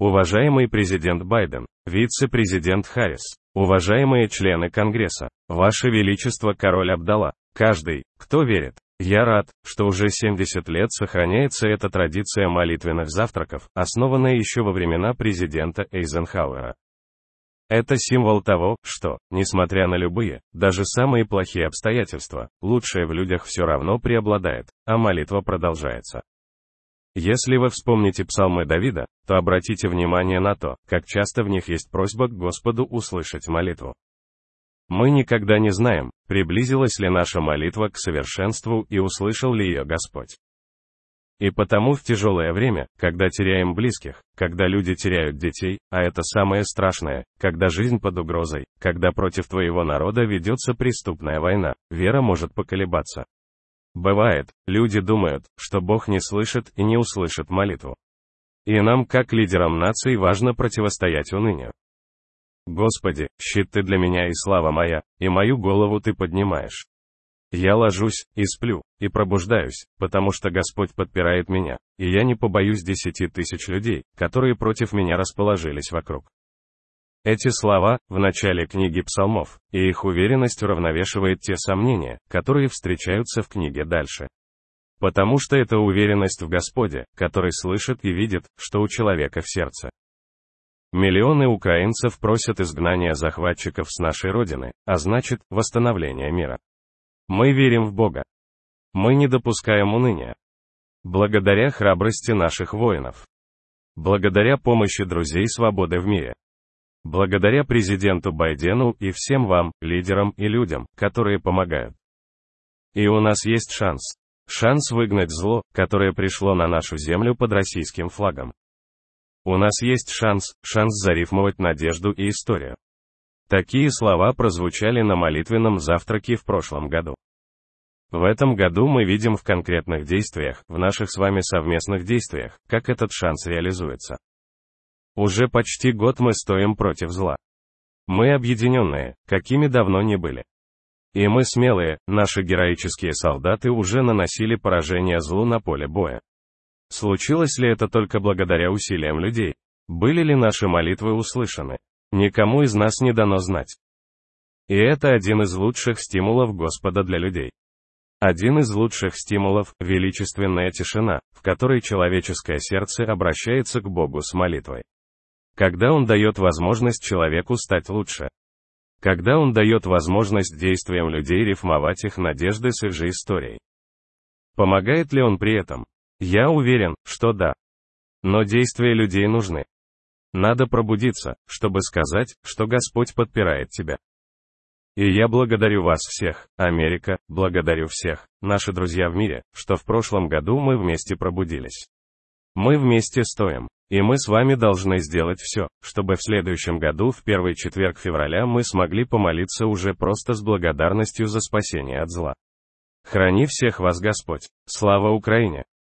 уважаемый президент Байден, вице-президент Харрис, уважаемые члены Конгресса, Ваше Величество король Абдала, каждый, кто верит. Я рад, что уже 70 лет сохраняется эта традиция молитвенных завтраков, основанная еще во времена президента Эйзенхауэра. Это символ того, что, несмотря на любые, даже самые плохие обстоятельства, лучшее в людях все равно преобладает, а молитва продолжается. Если вы вспомните псалмы Давида, то обратите внимание на то, как часто в них есть просьба к Господу услышать молитву. Мы никогда не знаем, приблизилась ли наша молитва к совершенству и услышал ли ее Господь. И потому в тяжелое время, когда теряем близких, когда люди теряют детей, а это самое страшное, когда жизнь под угрозой, когда против твоего народа ведется преступная война, вера может поколебаться. Бывает, люди думают, что Бог не слышит и не услышит молитву. И нам, как лидерам наций, важно противостоять унынию. Господи, щит ты для меня и слава моя, и мою голову ты поднимаешь. Я ложусь, и сплю, и пробуждаюсь, потому что Господь подпирает меня, и я не побоюсь десяти тысяч людей, которые против меня расположились вокруг. Эти слова, в начале книги псалмов, и их уверенность уравновешивает те сомнения, которые встречаются в книге дальше. Потому что это уверенность в Господе, который слышит и видит, что у человека в сердце. Миллионы украинцев просят изгнания захватчиков с нашей родины, а значит, восстановления мира. Мы верим в Бога. Мы не допускаем уныния. Благодаря храбрости наших воинов. Благодаря помощи друзей свободы в мире. Благодаря президенту Байдену и всем вам, лидерам и людям, которые помогают. И у нас есть шанс. Шанс выгнать зло, которое пришло на нашу землю под российским флагом. У нас есть шанс, шанс зарифмовать надежду и историю. Такие слова прозвучали на молитвенном завтраке в прошлом году. В этом году мы видим в конкретных действиях, в наших с вами совместных действиях, как этот шанс реализуется. Уже почти год мы стоим против зла. Мы объединенные, какими давно не были. И мы смелые, наши героические солдаты уже наносили поражение злу на поле боя. Случилось ли это только благодаря усилиям людей? Были ли наши молитвы услышаны? Никому из нас не дано знать. И это один из лучших стимулов Господа для людей. Один из лучших стимулов – величественная тишина, в которой человеческое сердце обращается к Богу с молитвой. Когда Он дает возможность человеку стать лучше. Когда Он дает возможность действиям людей рифмовать их надежды с их же историей. Помогает ли Он при этом? Я уверен, что да. Но действия людей нужны. Надо пробудиться, чтобы сказать, что Господь подпирает тебя. И я благодарю вас всех, Америка, благодарю всех, наши друзья в мире, что в прошлом году мы вместе пробудились. Мы вместе стоим, и мы с вами должны сделать все, чтобы в следующем году в первый четверг февраля мы смогли помолиться уже просто с благодарностью за спасение от зла. Храни всех вас Господь. Слава Украине!